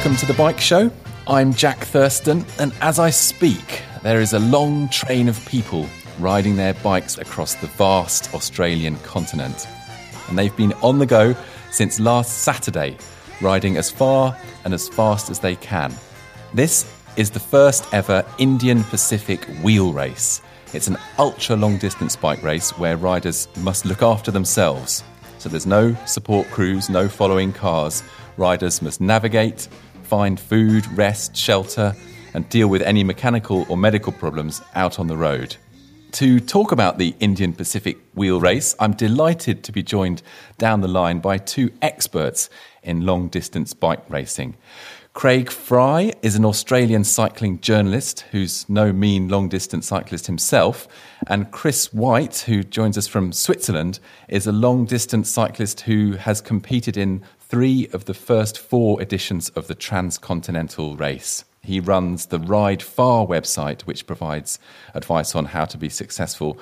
Welcome to the Bike Show. I'm Jack Thurston, and as I speak, there is a long train of people riding their bikes across the vast Australian continent. And they've been on the go since last Saturday, riding as far and as fast as they can. This is the first ever Indian Pacific wheel race. It's an ultra long distance bike race where riders must look after themselves. So there's no support crews, no following cars. Riders must navigate, find food, rest, shelter, and deal with any mechanical or medical problems out on the road. To talk about the Indian Pacific wheel race, I'm delighted to be joined down the line by two experts in long distance bike racing. Craig Fry is an Australian cycling journalist who's no mean long distance cyclist himself. And Chris White, who joins us from Switzerland, is a long distance cyclist who has competed in three of the first four editions of the Transcontinental Race. He runs the Ride Far website, which provides advice on how to be successful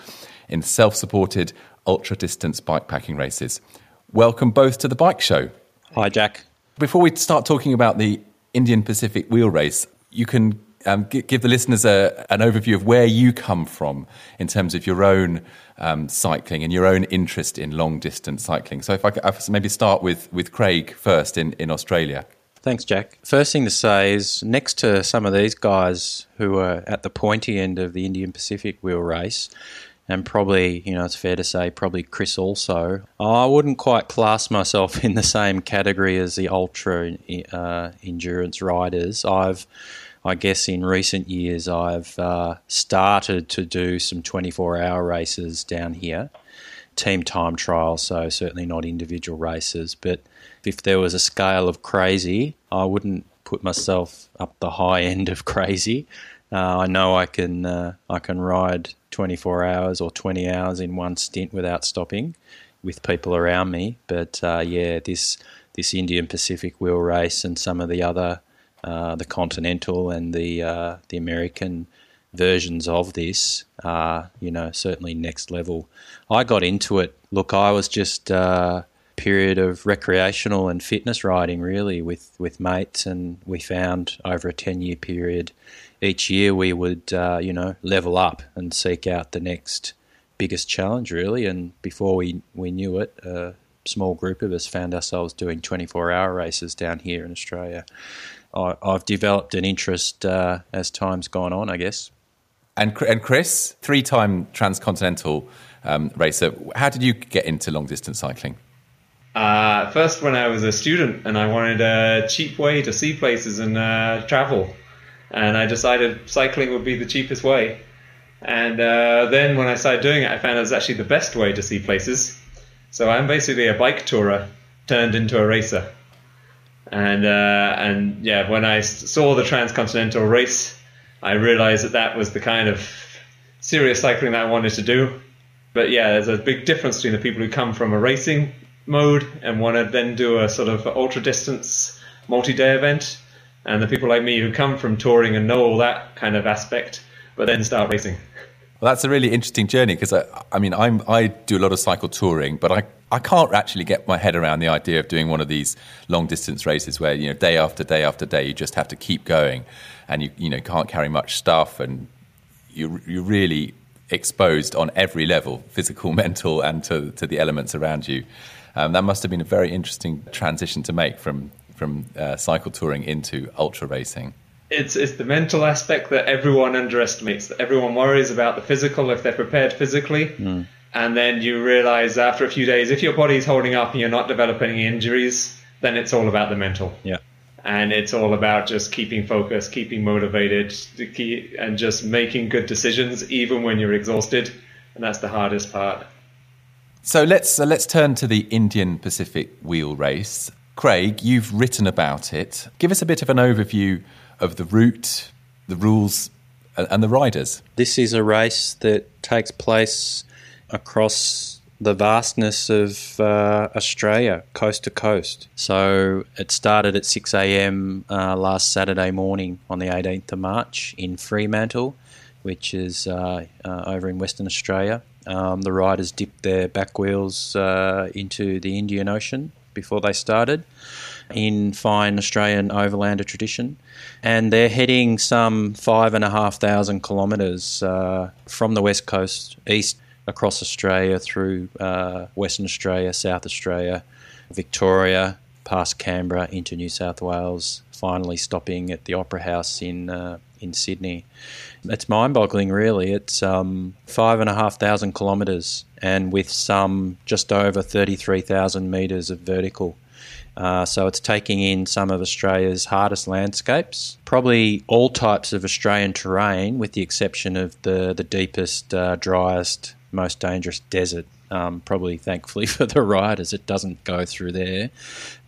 in self supported ultra distance bikepacking races. Welcome both to the Bike Show. Hi, Jack. Before we start talking about the Indian Pacific Wheel Race, you can um, give the listeners a, an overview of where you come from in terms of your own um, cycling and your own interest in long distance cycling. So, if I could maybe start with, with Craig first in, in Australia. Thanks, Jack. First thing to say is next to some of these guys who are at the pointy end of the Indian Pacific wheel race, and probably, you know, it's fair to say, probably Chris also, I wouldn't quite class myself in the same category as the ultra uh, endurance riders. I've I guess in recent years I've uh, started to do some 24 hour races down here, team time trials, so certainly not individual races. But if there was a scale of crazy, I wouldn't put myself up the high end of crazy. Uh, I know I can uh, I can ride 24 hours or 20 hours in one stint without stopping with people around me. But uh, yeah, this this Indian Pacific wheel race and some of the other uh, the Continental and the uh, the American versions of this are, you know, certainly next level. I got into it. Look, I was just uh, period of recreational and fitness riding, really, with with mates, and we found over a ten year period, each year we would, uh, you know, level up and seek out the next biggest challenge, really. And before we we knew it. A small group of us found ourselves doing 24 hour races down here in Australia. I, have developed an interest uh, as time's gone on, I guess. And, and Chris, three time transcontinental um, racer, how did you get into long distance cycling? Uh, first, when I was a student and I wanted a cheap way to see places and uh, travel, and I decided cycling would be the cheapest way. And uh, then when I started doing it, I found it was actually the best way to see places. So I'm basically a bike tourer turned into a racer. And uh, and yeah, when I saw the transcontinental race, I realized that that was the kind of serious cycling that I wanted to do. But yeah, there's a big difference between the people who come from a racing mode and want to then do a sort of ultra distance multi-day event, and the people like me who come from touring and know all that kind of aspect, but then start racing. Well, that's a really interesting journey because I, I mean, I'm, I do a lot of cycle touring, but I I can't actually get my head around the idea of doing one of these long distance races where you know day after day after day you just have to keep going, and you you know can't carry much stuff, and you you're really exposed on every level, physical, mental, and to to the elements around you. Um, that must have been a very interesting transition to make from from uh, cycle touring into ultra racing. It's it's the mental aspect that everyone underestimates. That everyone worries about the physical if they're prepared physically. Mm and then you realize after a few days if your body's holding up and you're not developing any injuries then it's all about the mental. Yeah. And it's all about just keeping focused keeping motivated keep, and just making good decisions even when you're exhausted. And that's the hardest part. So let's uh, let's turn to the Indian Pacific wheel race. Craig you've written about it. Give us a bit of an overview of the route the rules and the riders this is a race that takes place across the vastness of uh, Australia, coast to coast. So it started at 6 a.m. Uh, last Saturday morning on the 18th of March in Fremantle, which is uh, uh over in Western Australia. Um, the riders dipped their back wheels uh, into the Indian Ocean before they started. In fine Australian overlander tradition. And they're heading some five and a half thousand kilometres uh, from the west coast east across Australia through uh, Western Australia, South Australia, Victoria, past Canberra into New South Wales, finally stopping at the Opera House in uh, in Sydney. It's mind-boggling, really. It's um, five and a half thousand kilometres, and with some just over thirty-three thousand metres of vertical. Uh, so it's taking in some of Australia's hardest landscapes, probably all types of Australian terrain, with the exception of the the deepest, uh, driest, most dangerous desert. Um, probably thankfully for the riders, it doesn't go through there.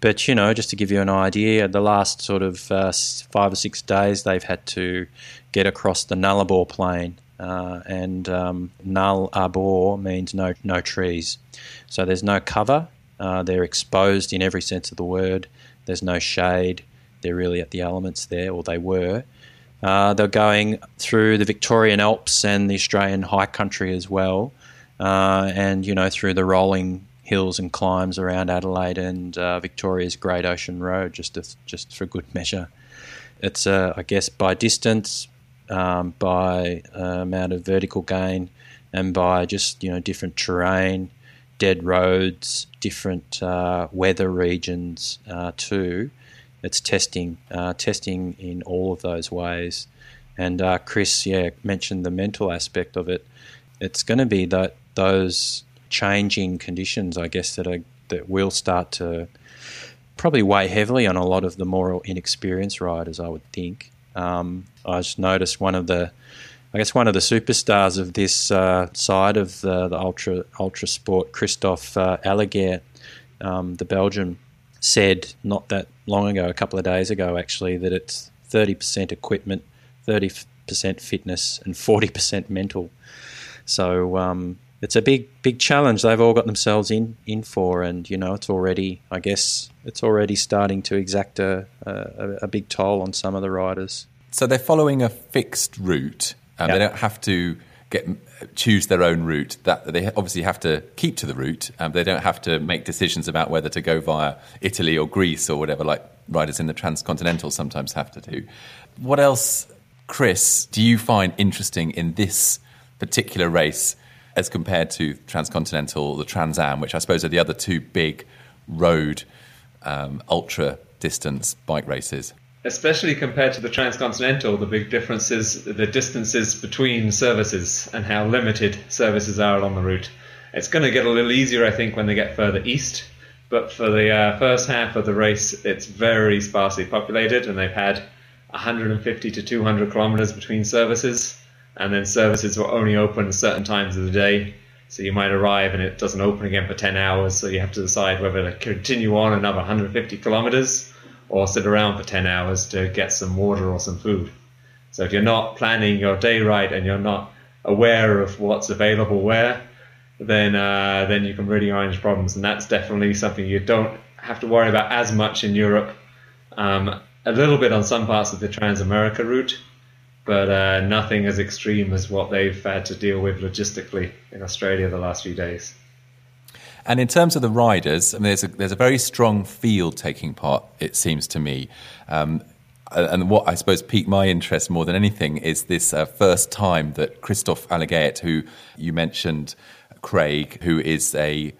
But you know, just to give you an idea, the last sort of uh, five or six days, they've had to get across the Nullarbor Plain, uh, and um, means no no trees, so there's no cover. Uh, they're exposed in every sense of the word. There's no shade. They're really at the elements there, or they were. Uh, they're going through the Victorian Alps and the Australian high country as well, uh, and you know through the rolling hills and climbs around Adelaide and uh, Victoria's Great Ocean Road, just to, just for good measure. It's uh, I guess by distance, um, by uh, amount of vertical gain, and by just you know different terrain, dead roads, different uh, weather regions too it's testing, uh, testing in all of those ways. And uh, Chris, yeah, mentioned the mental aspect of it. It's going to be that those changing conditions, I guess, that are that will start to probably weigh heavily on a lot of the more inexperienced riders. I would think. Um, I just noticed one of the, I guess one of the superstars of this uh, side of the, the ultra ultra sport, Kristof uh, um, the Belgian said not that long ago, a couple of days ago actually, that it's 30% equipment, 30% fitness, and 40% mental. So um, it's a big, big challenge they've all got themselves in in for, and you know it's already, I guess, it's already starting to exact a, a, a big toll on some of the riders. So they're following a fixed route. Um, yep. They don't have to get choose their own route. That they obviously have to keep to the route. Um, they don't have to make decisions about whether to go via Italy or Greece or whatever, like riders in the transcontinental sometimes have to do. What else, Chris, do you find interesting in this particular race as compared to transcontinental, or the Trans Am, which I suppose are the other two big road um, ultra distance bike races? Especially compared to the transcontinental, the big difference is the distances between services and how limited services are along the route. It's going to get a little easier, I think, when they get further east. But for the uh, first half of the race, it's very sparsely populated, and they've had 150 to 200 kilometers between services, and then services were only open certain times of the day. So you might arrive and it doesn't open again for 10 hours, so you have to decide whether to continue on another 150 kilometers or sit around for 10 hours to get some water or some food. So if you're not planning your day right and you're not aware of what's available where, then uh, then you can really run into problems, and that's definitely something you don't have to worry about as much in Europe. Um, a little bit on some parts of the Transamerica route, but uh, nothing as extreme as what they've had to deal with logistically in Australia the last few days. And in terms of the riders, I mean, there's a, there's a very strong field taking part, it seems to me. Um, and what I suppose piqued my interest more than anything is this uh, first time that Kristof Allegaert, who you mentioned, Craig, who is a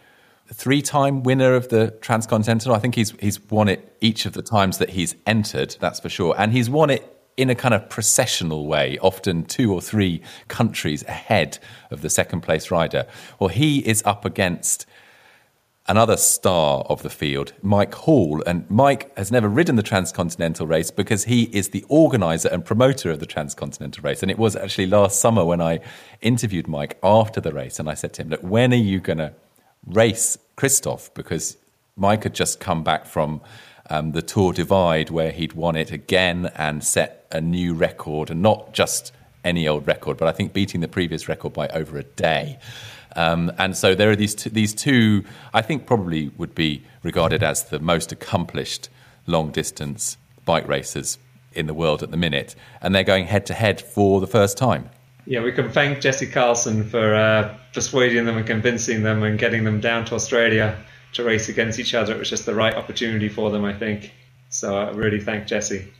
three-time winner of the Transcontinental. I think he's he's won it each of the times that he's entered. That's for sure, and he's won it in a kind of processional way, often two or three countries ahead of the second place rider. Well, he is up against another star of the field, Mike Hall. And Mike has never ridden the Transcontinental race because he is the organizer and promoter of the Transcontinental race. And it was actually last summer when I interviewed Mike after the race. And I said to him, Look, when are you going to race Kristof? Because Mike had just come back from um, the Tour Divide where he'd won it again and set a new record, and not just any old record, but I think beating the previous record by over a day. Um, and so there are these two, these two, I think probably would be regarded as the most accomplished long distance bike racers in the world at the minute, and they're going head to head for the first time. Yeah, we can thank Jesse Carlsson for uh, persuading them and convincing them and getting them down to Australia to race against each other. It was just the right opportunity for them, I think. So I really thank Jesse.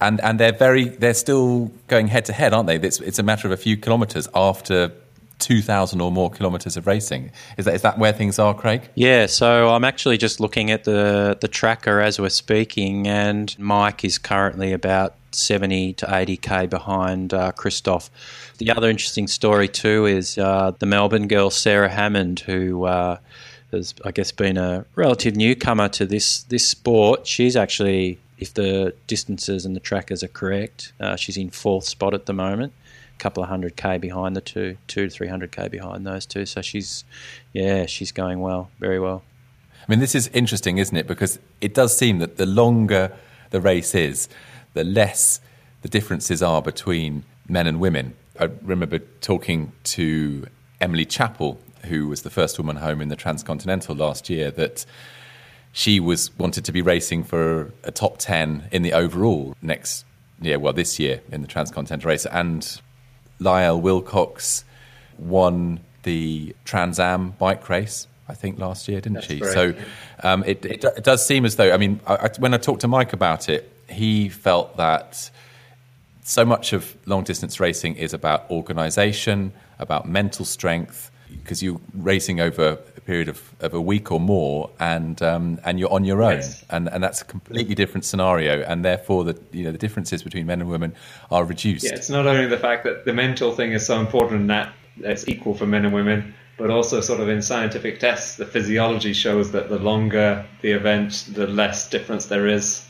And and they're very they're still going head to head, aren't they? It's, it's a matter of a few kilometres after 2,000 or more kilometres of racing. Is that, is that where things are, Craig? Yeah, so I'm actually just looking at the, the tracker as we're speaking, and Mike is currently about 70 to 80k behind uh, Kristof. The other interesting story, too, is uh, the Melbourne girl, Sarah Hammond, who. Uh, has, I guess, been a relative newcomer to this this sport. She's actually, if the distances and the trackers are correct, uh, she's in fourth spot at the moment couple of hundred k behind the two, two to three hundred k behind those two. So she's, yeah, she's going well, very well. I mean, this is interesting, isn't it? Because it does seem that the longer the race is, the less the differences are between men and women. I remember talking to Emily Chappell, who was the first woman home in the Transcontinental last year, that she was wanted to be racing for a top 10 in the overall next year, well, this year in the Transcontinental race, and Lael Wilcox won the Trans Am bike race. I think last year, didn't That's she? So um, it, it, it, does seem as though, I mean, I, I, when I talked to Mike about it, he felt that so much of long distance racing is about organisation, about mental strength, because you're racing over a period of, of a week or more, and um, and you're on your own, yes. and and that's a completely different scenario, and therefore the you know the differences between men and women are reduced. Yeah, it's not only the fact that the mental thing is so important and that it's equal for men and women, but also sort of in scientific tests, the physiology shows that the longer the event, the less difference there is.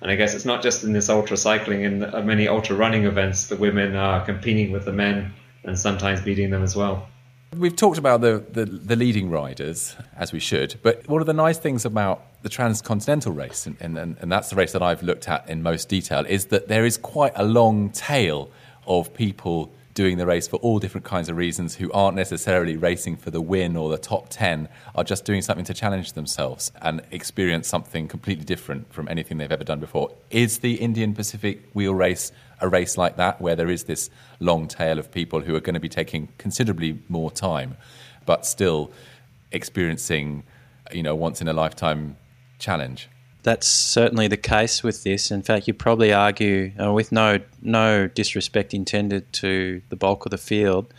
And I guess it's not just in this ultra cycling, in many ultra running events, the women are competing with the men and sometimes beating them as well. We've talked about the, the, the, leading riders, as we should, but one of the nice things about the transcontinental race, and, and, and that's the race that I've looked at in most detail, is that there is quite a long tail of people doing the race for all different kinds of reasons who aren't necessarily racing for the win or the top 10 are just doing something to challenge themselves and experience something completely different from anything they've ever done before. Is the indian pacific wheel race a race like that where there is this long tail of people who are going to be taking considerably more time but still experiencing you know once in a lifetime challenge that's certainly the case with this. In fact, you probably argue, uh, with no no disrespect intended to the bulk of the field.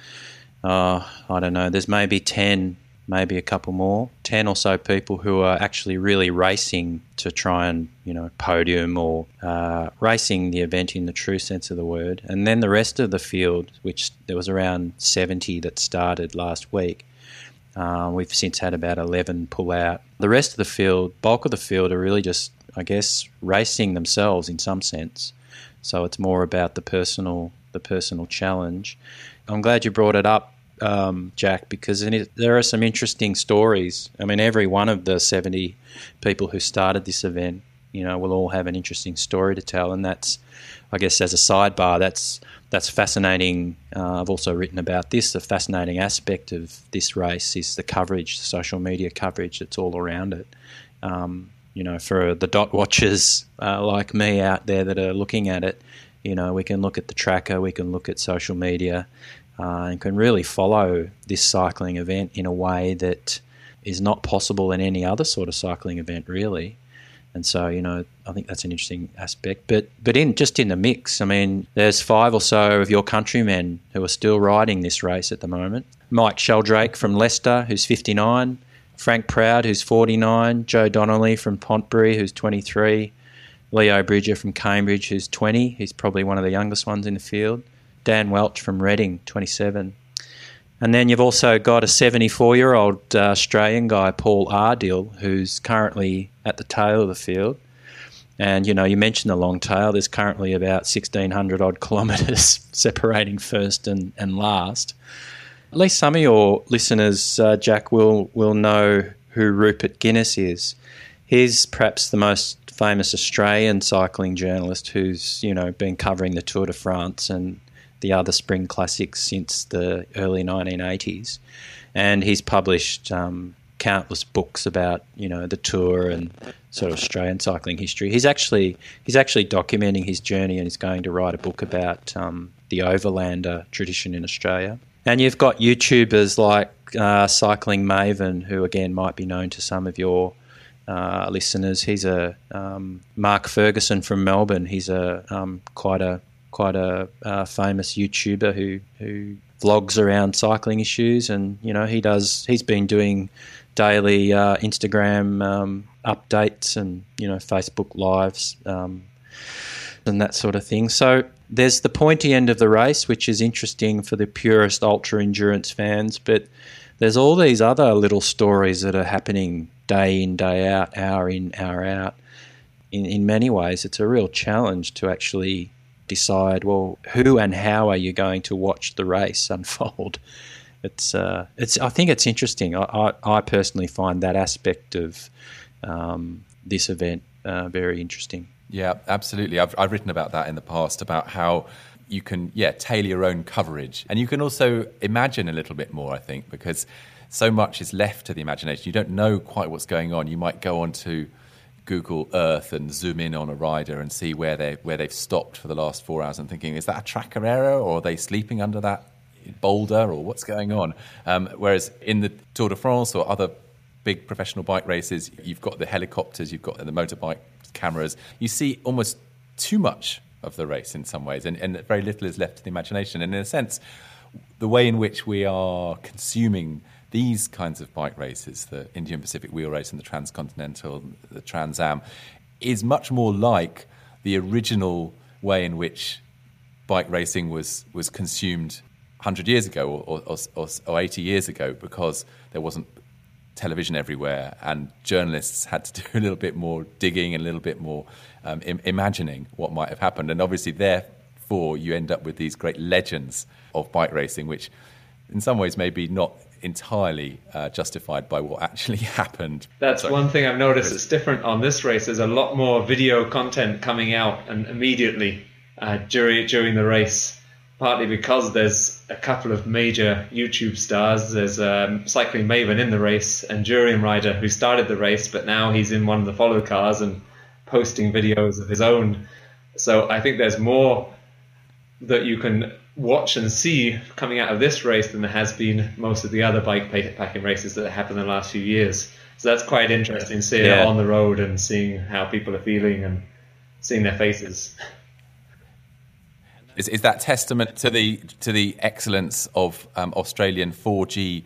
Uh, I don't know. There's maybe ten, maybe a couple more, ten or so people who are actually really racing to try and you know podium or uh, racing the event in the true sense of the word. And then the rest of the field, which there was around seventy that started last week uh, we've since had about 11 pull out. The rest of the field, bulk of the field, are really just, I guess, racing themselves in some sense. So it's more about the personal, the personal challenge. I'm glad you brought it up, um, Jack, because it, there are some interesting stories. I mean, every one of the 70 people who started this event, you know, will all have an interesting story to tell, and that's, I guess, as a sidebar, that's that's fascinating. Uh, I've also written about this. The fascinating aspect of this race is the coverage, the social media coverage that's all around it. Um, you know, for the dot watchers uh, like me out there that are looking at it, you know, we can look at the tracker, we can look at social media, uh, and can really follow this cycling event in a way that is not possible in any other sort of cycling event, really. And so, you know, I think that's an interesting aspect. But but in just in the mix, I mean, there's five or so of your countrymen who are still riding this race at the moment. Mike Sheldrake from Leicester, who's 59. Frank Proud, who's 49. Joe Donnelly from Pontbury, who's 23. Leo Bridger from Cambridge, who's 20. He's probably one of the youngest ones in the field. Dan Welch from Reading, 27. And then you've also got a 74 year old uh, Australian guy, Paul Ardill, who's currently at the tail of the field. And you know, you mentioned the long tail. There's currently about 1,600 odd kilometres separating first and, and last. At least some of your listeners, uh, Jack, will will know who Rupert Guinness is. He's perhaps the most famous Australian cycling journalist who's you know been covering the Tour de France and the other spring classics since the early 1980s, and he's published um, countless books about you know the tour and sort of Australian cycling history. He's actually he's actually documenting his journey and he's going to write a book about um, the overlander tradition in Australia. And you've got YouTubers like uh, Cycling Maven, who again might be known to some of your uh, listeners, he's a um, Mark Ferguson from Melbourne. He's a um, quite a quite a uh, famous YouTuber who who vlogs around cycling issues, and you know he does. He's been doing daily uh, Instagram um, updates and you know Facebook lives um, and that sort of thing. So there's the pointy end of the race, which is interesting for the purest ultra endurance fans, but there's all these other little stories that are happening day in, day out, hour in, hour out. In, in many ways, it's a real challenge to actually decide, well, who and how are you going to watch the race unfold? It's, uh, it's. I think it's interesting. I, I, I personally find that aspect of um, this event uh, very interesting. Yeah, absolutely. I've, I've written about that in the past about how you can, yeah, tailor your own coverage. And you can also imagine a little bit more, I think, because so much is left to the imagination. You don't know quite what's going on. You might go onto Google Earth and zoom in on a rider and see where they where they've stopped for the last four hours and thinking, is that a tracker error or are they sleeping under that boulder or what's going on? Um, whereas in the Tour de France or other big professional bike races, you've got the helicopters, you've got the motorbike cameras. You see almost too much of the race in some ways, and, and very little is left to the imagination. And in a sense, the way in which we are consuming these kinds of bike races, the Indian Pacific Wheel Race and the Transcontinental, the Trans Am, is much more like the original way in which bike racing was, was consumed 100 years ago or, or, or, or 80 years ago because there wasn't television everywhere, and journalists had to do a little bit more digging and a little bit more um, Im- imagining what might have happened. And obviously, therefore, you end up with these great legends of bike racing, which in some ways maybe not entirely uh, justified by what actually happened. That's Sorry. one thing I've noticed that's different on this race. There's a lot more video content coming out and immediately uh, during during the race partly because there's a couple of major YouTube stars. There's um, cycling maven in the race, endurium rider who started the race, but now he's in one of the follow cars and posting videos of his own. So I think there's more that you can watch and see coming out of this race than there has been most of the other bike packing races that have happened in the last few years. So that's quite interesting, seeing yeah. it on the road and seeing how people are feeling and seeing their faces. Is, is that testament to the to the excellence of um, Australian 4G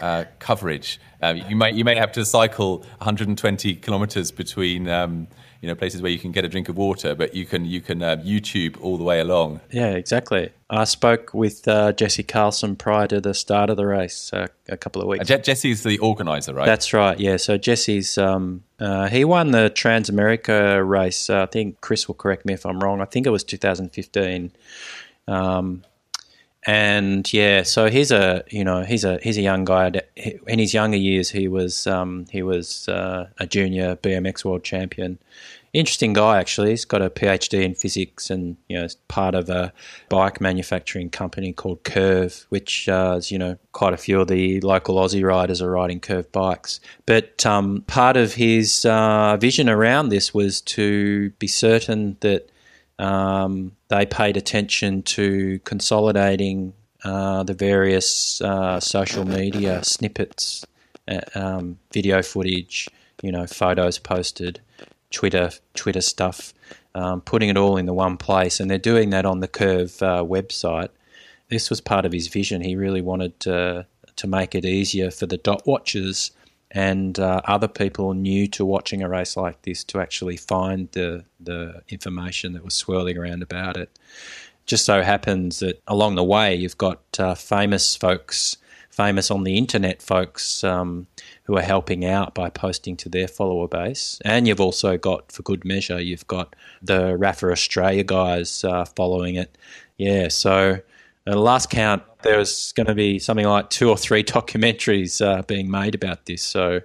uh, coverage? Uh, you may you may have to cycle 120 kilometres between um, you know places where you can get a drink of water, but you can you can uh, YouTube all the way along. Yeah, exactly. I spoke with uh, Jesse Carlsson prior to the start of the race uh, a couple of weeks. Je- Jesse's the organizer, right? That's right. Yeah. So Jesse's um, uh, he won the Trans America race. Uh, I think Chris will correct me if I'm wrong. I think it was 2015. Um, and yeah, so he's a you know he's a he's a young guy. In his younger years, he was um, he was uh, a junior BMX world champion. Interesting guy, actually. He's got a PhD in physics, and you know, part of a bike manufacturing company called Curve, which uh, is you know quite a few of the local Aussie riders are riding Curve bikes. But um, part of his uh, vision around this was to be certain that um, they paid attention to consolidating uh, the various uh, social media snippets, uh, um, video footage, you know, photos posted, Twitter Twitter stuff, um, putting it all in the one place, and they're doing that on the Curve uh, website. This was part of his vision. He really wanted to to make it easier for the dot watchers and uh, other people new to watching a race like this to actually find the the information that was swirling around about it. Just so happens that along the way you've got uh, famous folks, famous on the internet folks um, who are helping out by posting to their follower base, and you've also got, for good measure, you've got the Rapha Australia guys uh, following it. Yeah, so at last count, there was going to be something like two or three documentaries uh, being made about this. So,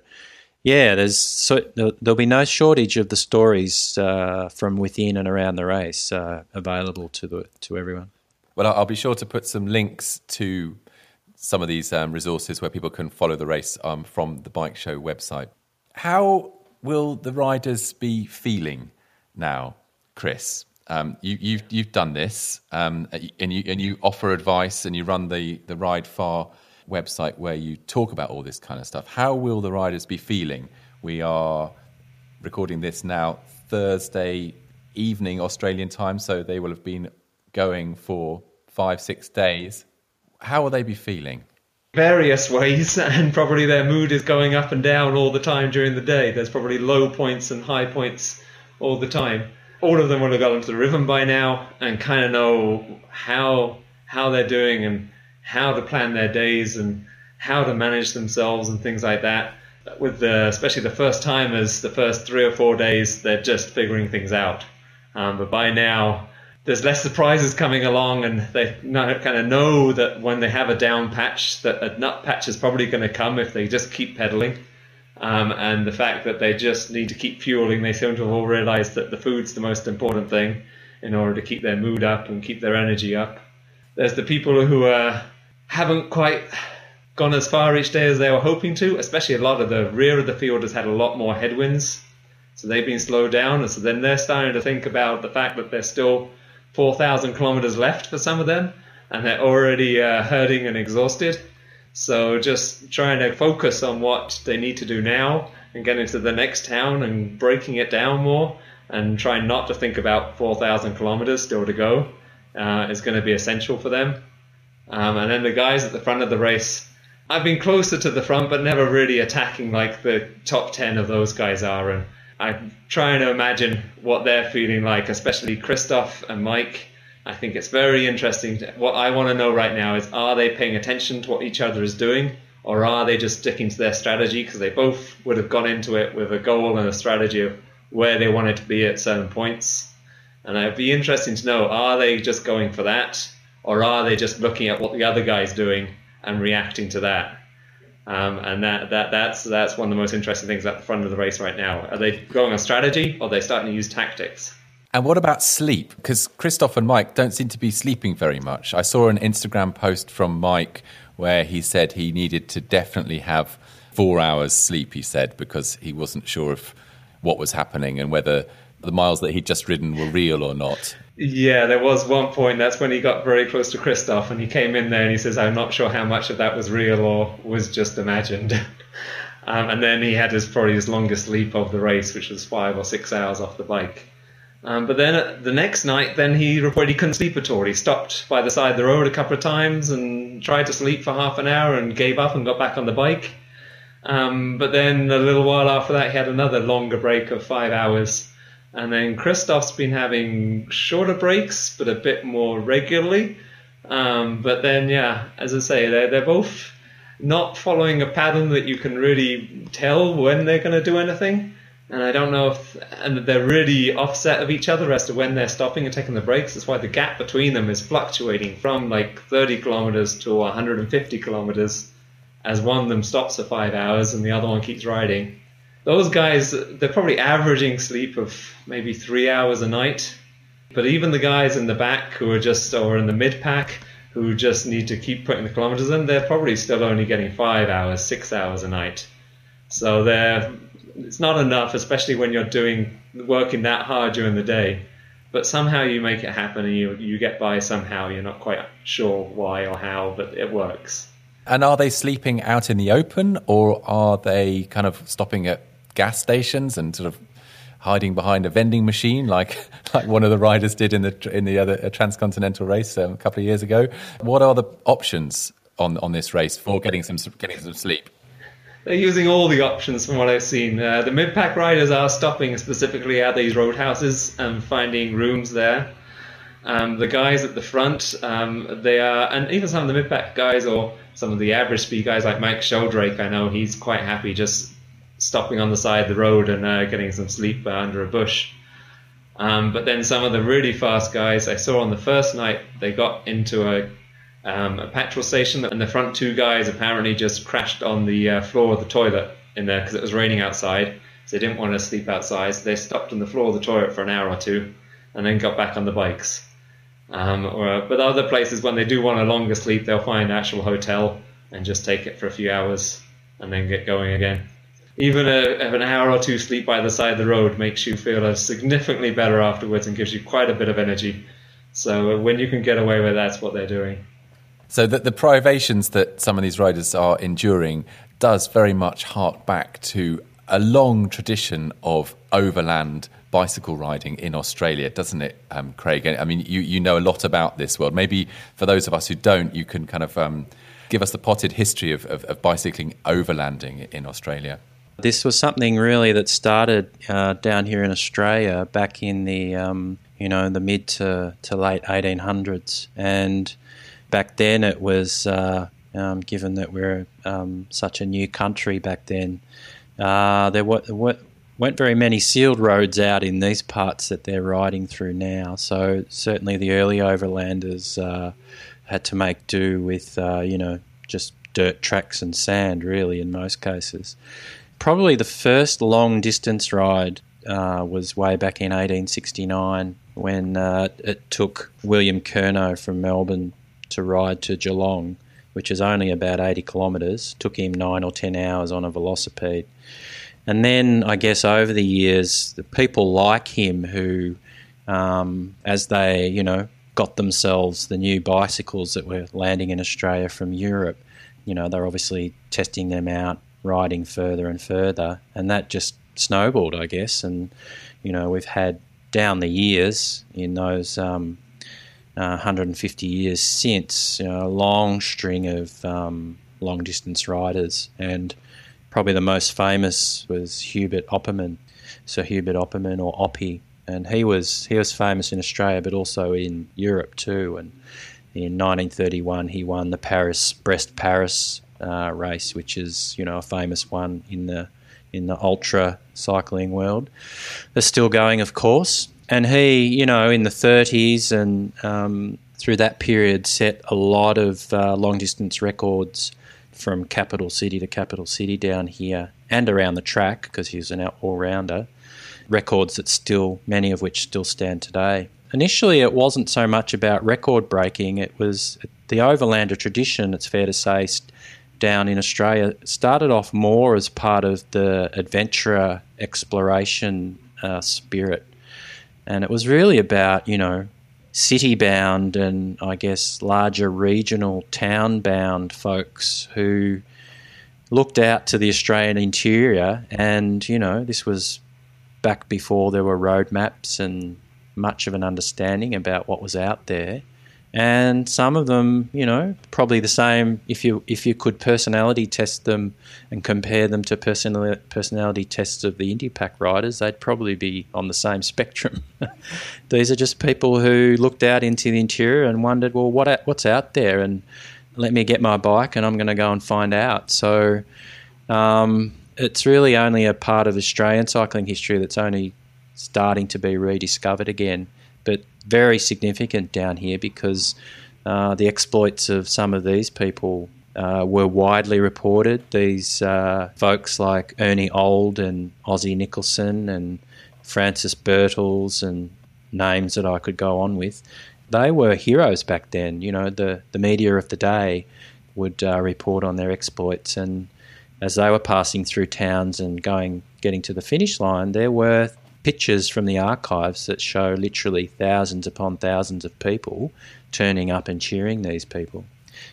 yeah, there's so there'll be no shortage of the stories uh, from within and around the race uh, available to the to everyone. Well, I'll be sure to put some links to some of these um, resources where people can follow the race um, from the bike show website. How will the riders be feeling now, Chris? Um, you, have you've, you've done this, um, and you and you offer advice, and you run the the Ride Far website where you talk about all this kind of stuff. How will the riders be feeling? We are recording this now Thursday evening Australian time, so they will have been going for five, six days. How will they be feeling? Various ways, and probably their mood is going up and down all the time during the day. There's probably low points and high points all the time. All of them would have got into the rhythm by now and kind of know how how they're doing and how to plan their days and how to manage themselves and things like that. With the, especially the first timers, the first three or four days, they're just figuring things out. Um, but by now, there's less surprises coming along, and they kind of know that when they have a down patch, that a nut patch is probably going to come if they just keep pedaling. Um, and the fact that they just need to keep fueling, they seem to have all realized that the food's the most important thing in order to keep their mood up and keep their energy up. There's the people who uh, haven't quite gone as far each day as they were hoping to, especially a lot of the rear of the field has had a lot more headwinds. So they've been slowed down, and so then they're starting to think about the fact that there's still 4,000 kilometers left for some of them, and they're already uh, hurting and exhausted. So just trying to focus on what they need to do now and get into the next town and breaking it down more and trying not to think about 4,000 kilometers still to go uh, is going to be essential for them. Um, and then the guys at the front of the race, I've been closer to the front, but never really attacking like the top 10 of those guys are. And I'm trying to imagine what they're feeling like, especially Kristof and Mike I think it's very interesting. What I want to know right now is are they paying attention to what each other is doing, or are they just sticking to their strategy? Because they both would have gone into it with a goal and a strategy of where they wanted to be at certain points. And it'd be interesting to know are they just going for that, or are they just looking at what the other guy's doing and reacting to that? Um, and that, that that's that's one of the most interesting things at the front of the race right now. Are they going on strategy, or are they starting to use tactics? And what about sleep? Because Kristof and Mike don't seem to be sleeping very much. I saw an Instagram post from Mike where he said he needed to definitely have four hours sleep, he said, because he wasn't sure of what was happening and whether the miles that he'd just ridden were real or not. Yeah, there was one point. That's when he got very close to Kristof, and he came in there and he says, "I'm not sure how much of that was real or was just imagined." um, and then he had his probably his longest sleep of the race, which was five or six hours off the bike. Um, but then uh, the next night, then he reported he couldn't sleep at all. He stopped by the side of the road a couple of times and tried to sleep for half an hour and gave up and got back on the bike. Um, but then a little while after that, he had another longer break of five hours. And then Kristof's been having shorter breaks, but a bit more regularly. Um, but then, yeah, as I say, they're, they're both not following a pattern that you can really tell when they're going to do anything and I don't know if and they're really offset of each other as to when they're stopping and taking the breaks. That's why the gap between them is fluctuating from like 30 kilometers to 150 kilometers as one of them stops for five hours and the other one keeps riding. Those guys, they're probably averaging sleep of maybe three hours a night. But even the guys in the back who are just, or in the mid pack, who just need to keep putting the kilometers in, they're probably still only getting five hours, six hours a night. So they're it's not enough, especially when you're doing working that hard during the day. But somehow you make it happen, and you you get by somehow. You're not quite sure why or how, but it works. And are they sleeping out in the open, or are they kind of stopping at gas stations and sort of hiding behind a vending machine, like like one of the riders did in the in the other transcontinental race um, a couple of years ago? What are the options on on this race for getting some getting some sleep? They're using all the options from what I've seen. Uh, the mid-pack riders are stopping specifically at these roadhouses and finding rooms there. Um, the guys at the front, um, they are, and even some of the mid-pack guys or some of the average speed guys like Mike Sheldrake, I know he's quite happy just stopping on the side of the road and uh, getting some sleep uh, under a bush. Um, but then some of the really fast guys I saw on the first night, they got into a um, a petrol station, and the front two guys apparently just crashed on the uh, floor of the toilet in there because it was raining outside. So they didn't want to sleep outside. So they stopped on the floor of the toilet for an hour or two, and then got back on the bikes. Um, or, but other places, when they do want a longer sleep, they'll find an actual hotel and just take it for a few hours and then get going again. Even a, an hour or two sleep by the side of the road makes you feel significantly better afterwards and gives you quite a bit of energy. So when you can get away with that, that's what they're doing. So that the privations that some of these riders are enduring does very much hark back to a long tradition of overland bicycle riding in Australia, doesn't it, um, Craig? I mean, you, you know a lot about this world. Maybe for those of us who don't, you can kind of um, give us the potted history of, of, of, bicycling overlanding in Australia. This was something really that started uh, down here in Australia back in the um, you know the mid to, to late 1800s, and back then it was uh, um, given that we're um, such a new country back then. Uh, there were, weren't very many sealed roads out in these parts that they're riding through now. So certainly the early overlanders uh, had to make do with uh, you know just dirt tracks and sand, really, in most cases. Probably the first long distance ride uh, was way back in 1869 when uh, it took William Curnow from Melbourne to ride to Geelong which is only about 80 kilometres. Took him nine or 10 hours on a velocipede. And then I guess over the years, the people like him who, um, as they, you know, got themselves the new bicycles that were landing in Australia from Europe, you know, they're obviously testing them out, riding further and further. And that just snowballed, I guess. And, you know, we've had down the years in those um, uh, 150 years since, you know, a long string of um, long distance riders. And probably the most famous was Hubert Opperman, Sir Hubert Opperman or Oppy. And he was he was famous in Australia, but also in Europe too. And in 1931, he won the Paris Brest Paris uh, race, which is you know a famous one in the in the ultra cycling world. They're still going, of course and he, you know, in the 30s and um, through that period, set a lot of uh, long distance records from capital city to capital city down here and around the track because he was an all rounder. Records that still, many of which still stand today. Initially, it wasn't so much about record breaking, it was the overlander tradition, it's fair to say, down in Australia started off more as part of the adventurer exploration uh, spirit and it was really about, you know, city bound and I guess larger regional town bound folks who looked out to the Australian interior. And, you know, this was back before there were road maps and much of an understanding about what was out there and some of them, you know, probably the same. If you if you could personality test them and compare them to personality personality tests of the indie Indypac riders, they'd probably be on the same spectrum. These are just people who looked out into the interior and wondered, well, what what's out there, and let me get my bike, and I'm going to go and find out. So. Um, it's really only a part of Australian cycling history that's only starting to be rediscovered again. Very significant down here because uh, the exploits of some of these people uh, were widely reported. These uh, folks like Ernie Old and Ossie Nicholson and Francis Birtles and names that I could go on with, they were heroes back then. You know, the, the media of the day would uh, report on their exploits and as they were passing through towns and going getting to the finish line, there were pictures from the archives that show literally thousands upon thousands of people turning up and cheering these people.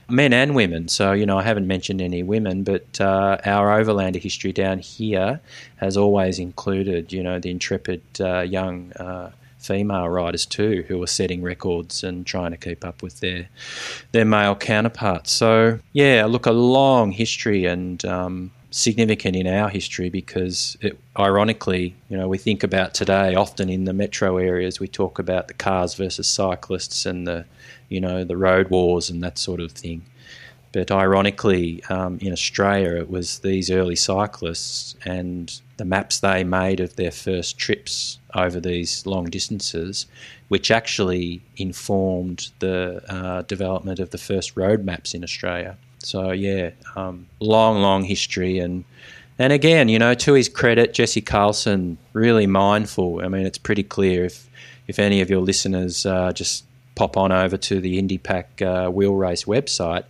Men and women. So, you know, I haven't mentioned any women, but uh, our overlander history down here has always included, you know, the intrepid uh, young uh, female riders too, who are setting records and trying to keep up with their their male counterparts. So, yeah, look, a long history and um, significant in our history because it, ironically, you know, we think about today often in the metro areas we talk about the cars versus cyclists and the, you know, the road wars and that sort of thing. But ironically, um, in Australia, it was these early cyclists and the maps they made of their first trips over these long distances, which actually informed the uh, development of the first road maps in Australia. So yeah, um, long, long history, and and again, you know, to his credit, Jesse Carlsson really mindful. I mean, it's pretty clear if if any of your listeners uh, just pop on over to the IndyPac uh, wheel race website,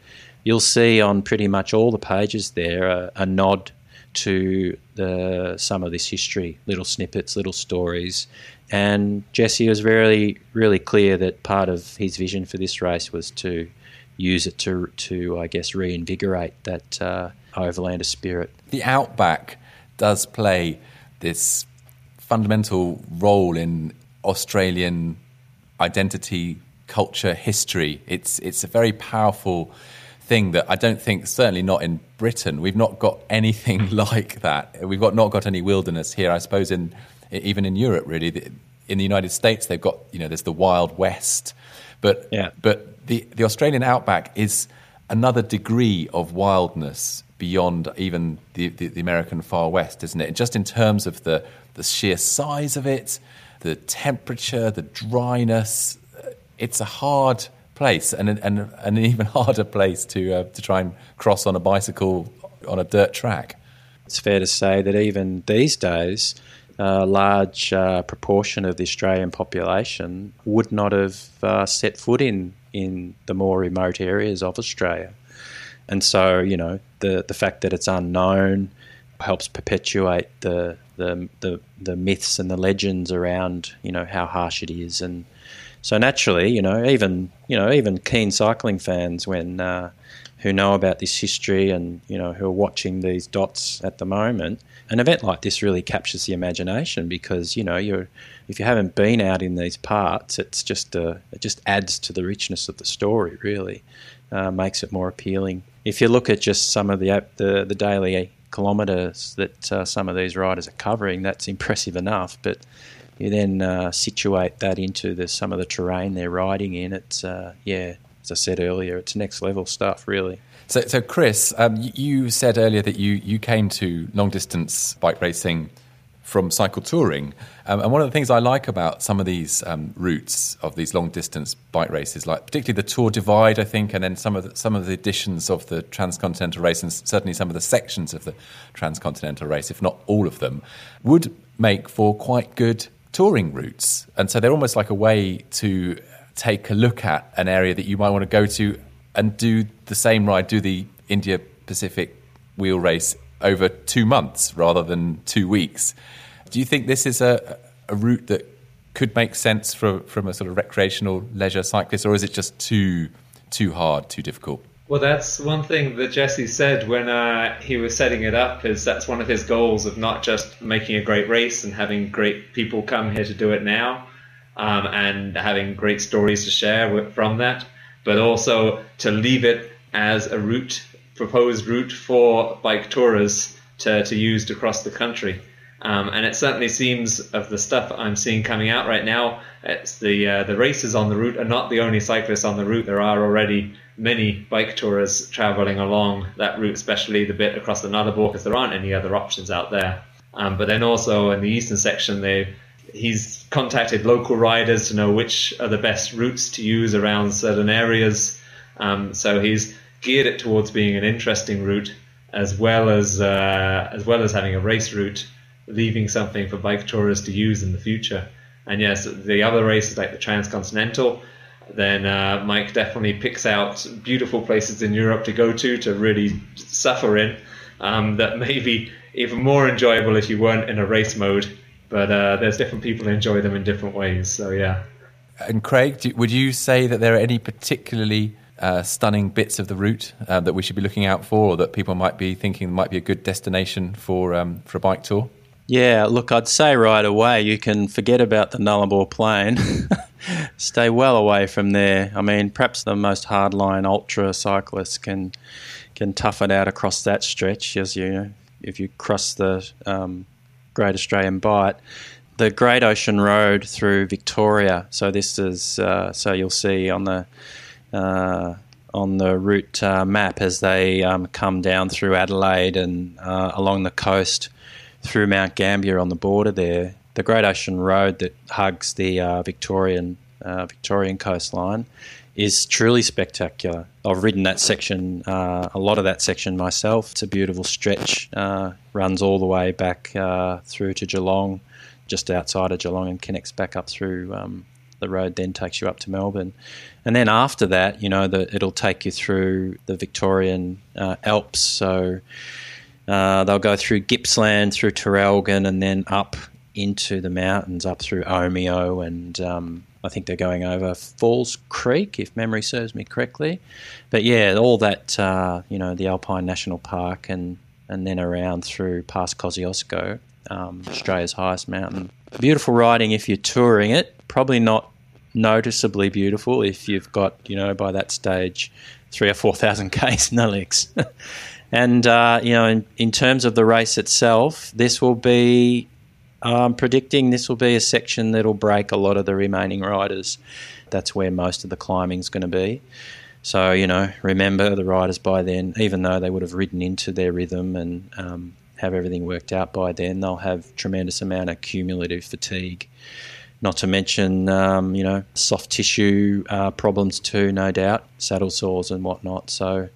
you'll see on pretty much all the pages there a, a nod to the some of this history, little snippets, little stories. And Jesse was very, really clear that part of his vision for this race was to use it to to I guess reinvigorate that uh, overlander spirit. The outback does play this fundamental role in Australian identity, culture, history. It's it's a very powerful thing that I don't think, certainly not in Britain, we've not got anything like that. We've got not got any wilderness here. I suppose in even in Europe, really, in the United States, they've got you know there's the Wild West, but yeah. but the the Australian outback is another degree of wildness beyond even the, the, the American far west, isn't it? Just in terms of the the sheer size of it, the temperature, the dryness, it's a hard place and, and, and an even harder place to, uh, to try and cross on a bicycle on a dirt track. It's fair to say that even these days, a large uh, proportion of the Australian population would not have uh, set foot in, in the more remote areas of Australia. And so, you know, the, the fact that it's unknown helps perpetuate the, the, the, the myths and the legends around, you know, how harsh it is and so naturally, you know, even you know, even keen cycling fans, when uh, who know about this history and you know who are watching these dots at the moment, an event like this really captures the imagination because you know you're if you haven't been out in these parts, it's just uh, it just adds to the richness of the story. Really, uh, makes it more appealing. If you look at just some of the the, the daily kilometres that uh, some of these riders are covering, that's impressive enough. But you then uh, situate that into the, some of the terrain they're riding in. It's uh, yeah, as I said earlier, it's next level stuff, really. So, so Chris, um, you said earlier that you you came to long distance bike racing from cycle touring, um, and one of the things I like about some of these um, routes of these long distance bike races, like particularly the Tour Divide, I think, and then some of the, some of the editions of the transcontinental race, and certainly some of the sections of the transcontinental race, if not all of them, would make for quite good touring routes. And so they're almost like a way to take a look at an area that you might want to go to and do the same ride, do the India Pacific wheel race over two months rather than two weeks. Do you think this is a, a route that could make sense for, from a sort of recreational leisure cyclist, or is it just too too hard, too difficult? Well, that's one thing that Jesse said when uh, he was setting it up. Is that's one of his goals of not just making a great race and having great people come here to do it now, um, and having great stories to share from that, but also to leave it as a route, proposed route for bike tourists to, to use to cross the country. Um, and it certainly seems of the stuff I'm seeing coming out right now, it's the uh, the races on the route are not the only cyclists on the route. There are already many bike tourists traveling along that route, especially the bit across the Nullarbor, because there aren't any other options out there. Um, but then also in the eastern section, they he's contacted local riders to know which are the best routes to use around certain areas. Um, so he's geared it towards being an interesting route as well as uh, as well as having a race route leaving something for bike tourists to use in the future. And yes, the other races like the Transcontinental, then uh, Mike definitely picks out beautiful places in Europe to go to to really suffer in. Um, that may be even more enjoyable if you weren't in a race mode. But uh, there's different people who enjoy them in different ways. So yeah. And Craig, do, would you say that there are any particularly uh, stunning bits of the route uh, that we should be looking out for, or that people might be thinking might be a good destination for um, for a bike tour? Yeah, look, I'd say right away you can forget about the Nullarbor Plain. Stay well away from there. I mean, perhaps the most hardline ultra cyclists can can tough it out across that stretch as you if you cross the um, Great Australian Bight. The Great Ocean Road through Victoria. So this is uh, so you'll see on the uh, on the route uh, map as they um, come down through Adelaide and uh, along the coast through Mount Gambier on the border there, the Great Ocean Road that hugs the uh, Victorian uh, Victorian coastline is truly spectacular. I've ridden that section, uh, a lot of that section myself. It's a beautiful stretch, uh, runs all the way back uh, through to Geelong, just outside of Geelong, and connects back up through um, the road. Then takes you up to Melbourne, and then after that, you know, the, it'll take you through the Victorian uh, Alps. So uh, they'll go through Gippsland, through Traralgon, and then up into the mountains, up through Omeo, and um, I think they're going over Falls Creek, if memory serves me correctly. But yeah, all that, uh, you know, the Alpine National Park and and then around through past Kosciuszko, um, Australia's highest mountain. Beautiful riding if you're touring it. Probably not noticeably beautiful if you've got you know by that stage three or four thousand k's in the legs. and uh, you know, in, in terms of the race itself, this will be. I'm predicting this will be a section that'll break a lot of the remaining riders. That's where most of the climbing is going to be. So, you know, remember the riders by then, even though they would have ridden into their rhythm and um, have everything worked out by then, they'll have tremendous amount of cumulative fatigue. Not to mention, um, you know, soft tissue uh, problems too, no doubt, saddle sores and whatnot. So,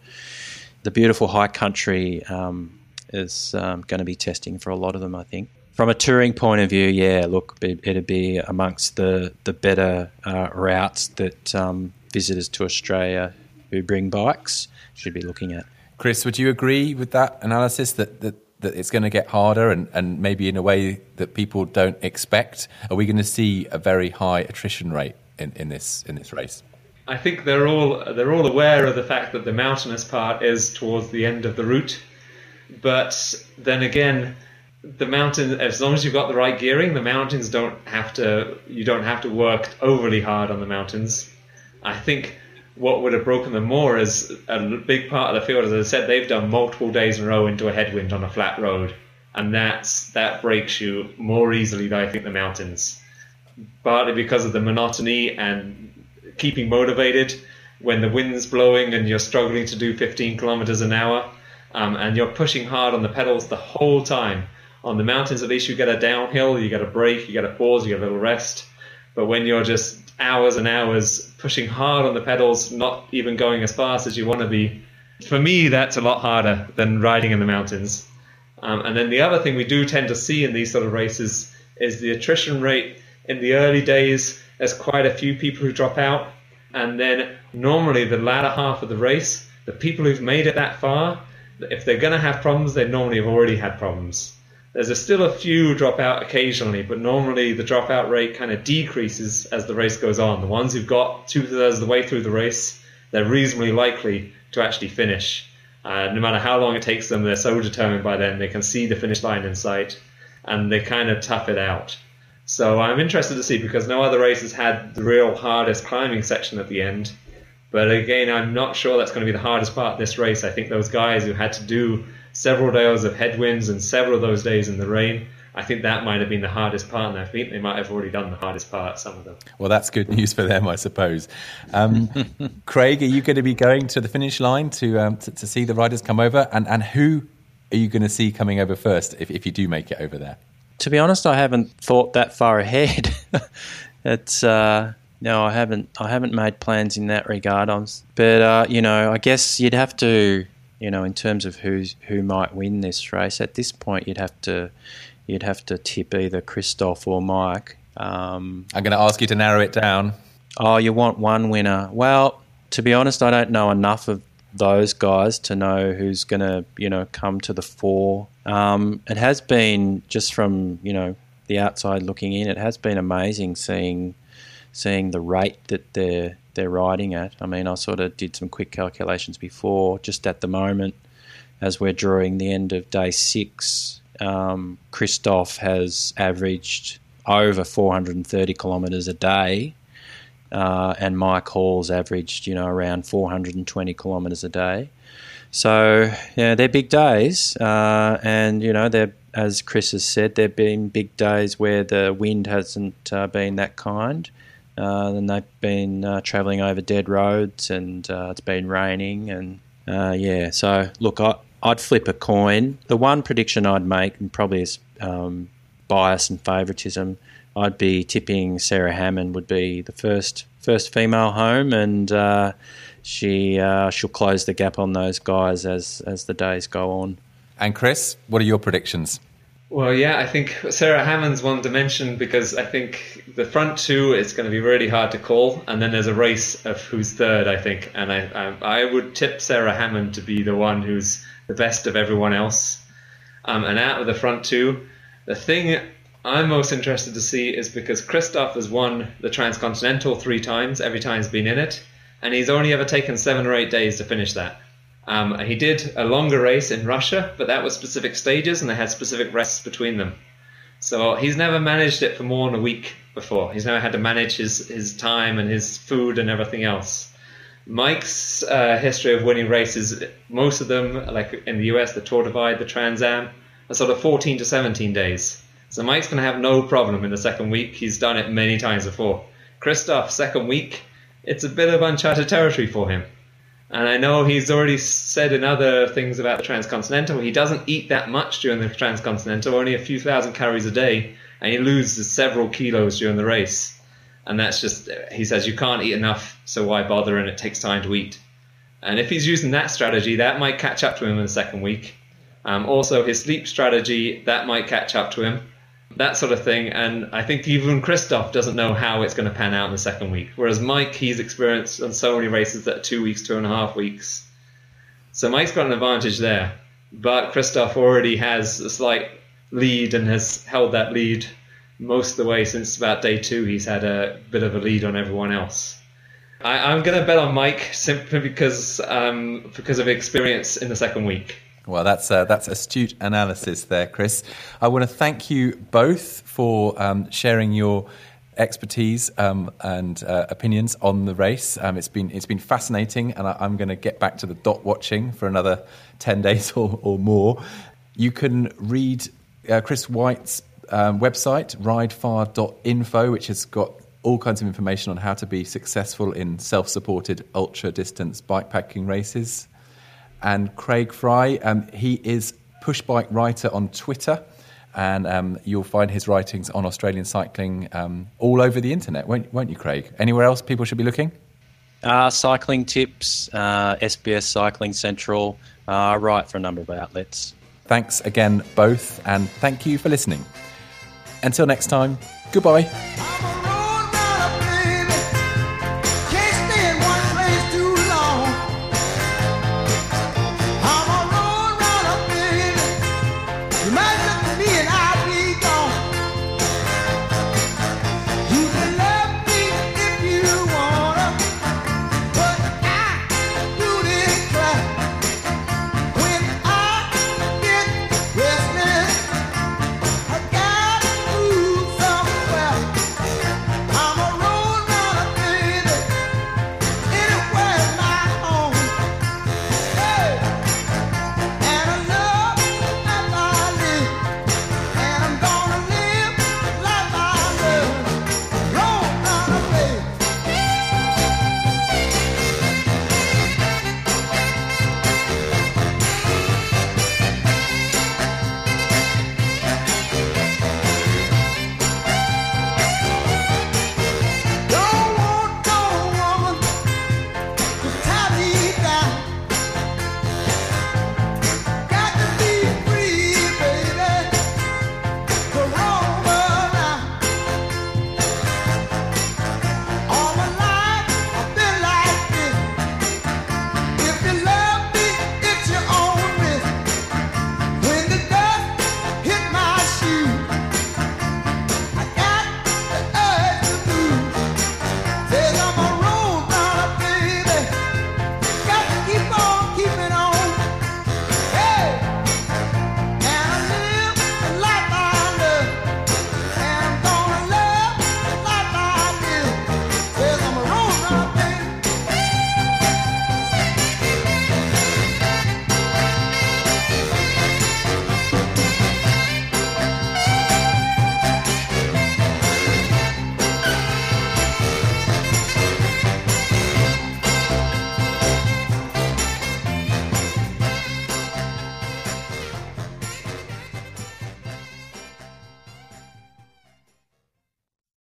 the beautiful high country um, is um, going to be testing for a lot of them, I think. From a touring point of view, yeah, look, it'd be amongst the the better uh, routes that um, visitors to Australia who bring bikes should be looking at. Chris, would you agree with that analysis that, that, that it's going to get harder and, and maybe in a way that people don't expect? Are we going to see a very high attrition rate in, in this in this race? I think they're all they're all aware of the fact that the mountainous part is towards the end of the route, but then again, the mountain as long as you've got the right gearing the mountains don't have to you don't have to work overly hard on the mountains. I think what would have broken them more is a big part of the field as i said they've done multiple days in a row into a headwind on a flat road. And that's that breaks you more easily than i think the mountains. Partly because of the monotony and keeping motivated when the wind's blowing and you're struggling to do 15 kilometers an hour um, and you're pushing hard on the pedals the whole time on the mountains, at least you get a downhill, you get a break, you get a pause, you get a little rest. But when you're just hours and hours pushing hard on the pedals, not even going as fast as you want to be, for me, that's a lot harder than riding in the mountains. Um, and then the other thing we do tend to see in these sort of races is the attrition rate in the early days. There's quite a few people who drop out, and then normally the latter half of the race, the people who've made it that far, if they're going to have problems, they normally have already had problems. There's a, still a few drop out occasionally, but normally the dropout rate kind of decreases as the race goes on. The ones who've got two thirds of the way through the race, they're reasonably likely to actually finish. Uh, no matter how long it takes them, they're so determined by then. They can see the finish line in sight, and they kind of tough it out. So I'm interested to see because no other race has had the real hardest climbing section at the end. But again, I'm not sure that's going to be the hardest part of this race. I think those guys who had to do several days of headwinds and several of those days in the rain. I think that might have been the hardest part, and I think they might have already done the hardest part, some of them. Well, that's good news for them, I suppose. Um, Craig, are you going to be going to the finish line to, um, to, to, see the riders come over? And, and who are you going to see coming over first if, if you do make it over there? To be honest, I haven't thought that far ahead. it's. Uh, no, I haven't. I haven't made plans in that regard. I'm, but uh, you know, I guess you'd have to you know, in terms of who's who might win this race, at this point you'd have to you'd have to tip either Kristof or Mike. Um, I'm going to ask you to narrow it down. Oh, you want one winner? Well, to be honest, I don't know enough of those guys to know who's going to you know come to the fore. Um, it has been just from you know the outside looking in, it has been amazing seeing seeing the rate that they're they're riding at. I mean, I sort of did some quick calculations before. Just at the moment, as we're drawing the end of day six, um, Kristof has averaged over 430 kilometres a day, uh, and Mike Hall's averaged, you know, around 420 kilometres a day. So, yeah, they're big days, uh, and you know, they're as Chris has said, there've been big days where the wind hasn't uh, been that kind. Uh, and they've been uh, travelling over dead roads, and uh, it's been raining, and uh, yeah. So look, I, would flip a coin. The one prediction I'd make, and probably is um, bias and favouritism, I'd be tipping Sarah Hammond would be the first first female home, and uh, she uh, she'll close the gap on those guys as as the days go on. And Chris, what are your predictions? Well, yeah, I think Sarah Hammond's one to mention because I think the front two is going to be really hard to call, and then there's a race of who's third, I think, and I, I, I would tip Sarah Hammond to be the one who's the best of everyone else. Um, and out of the front two, the thing I'm most interested to see is because Kristof has won the Transcontinental three times, every time he's been in it, and he's only ever taken seven or eight days to finish that. Um, he did a longer race in Russia, but that was specific stages and they had specific rests between them. So he's never managed it for more than a week before. He's never had to manage his, his time and his food and everything else. Mike's uh, history of winning races, most of them, like in the US, the Tour Divide, the Trans Am, are sort of 14 to 17 days. So Mike's going to have no problem in the second week. He's done it many times before. Kristof, second week, it's a bit of uncharted territory for him. And I know he's already said in other things about the Transcontinental, he doesn't eat that much during the Transcontinental, only a few thousand calories a day, and he loses several kilos during the race. And that's just, he says, you can't eat enough, so why bother? And it takes time to eat. And if he's using that strategy, that might catch up to him in the second week. Um, also, his sleep strategy, that might catch up to him that sort of thing. And I think even Kristof doesn't know how it's going to pan out in the second week. Whereas Mike, he's experienced on so many races that are two weeks, two and a half weeks. So Mike's got an advantage there. But Kristof already has a slight lead and has held that lead most of the way since about day two. He's had a bit of a lead on everyone else. I, am going to bet on Mike simply because um, because of experience in the second week. Well, that's uh, that's astute analysis there, Chris. I want to thank you both for um, sharing your expertise um, and uh, opinions on the race. Um, it's been it's been fascinating, and I, am going to get back to the dot watching for another ten days or, or more. You can read uh, Chris White's um, website, ridefar.info, which has got all kinds of information on how to be successful in self-supported ultra distance bikepacking races and Craig Fry. Um, he is push bike writer on Twitter, and um, you'll find his writings on Australian cycling um, all over the internet, won't, won't, you, Craig? Anywhere else people should be looking? Uh, cycling tips, uh, SBS Cycling Central, uh, right for a number of outlets. Thanks again, both, and thank you for listening. Until next time, goodbye.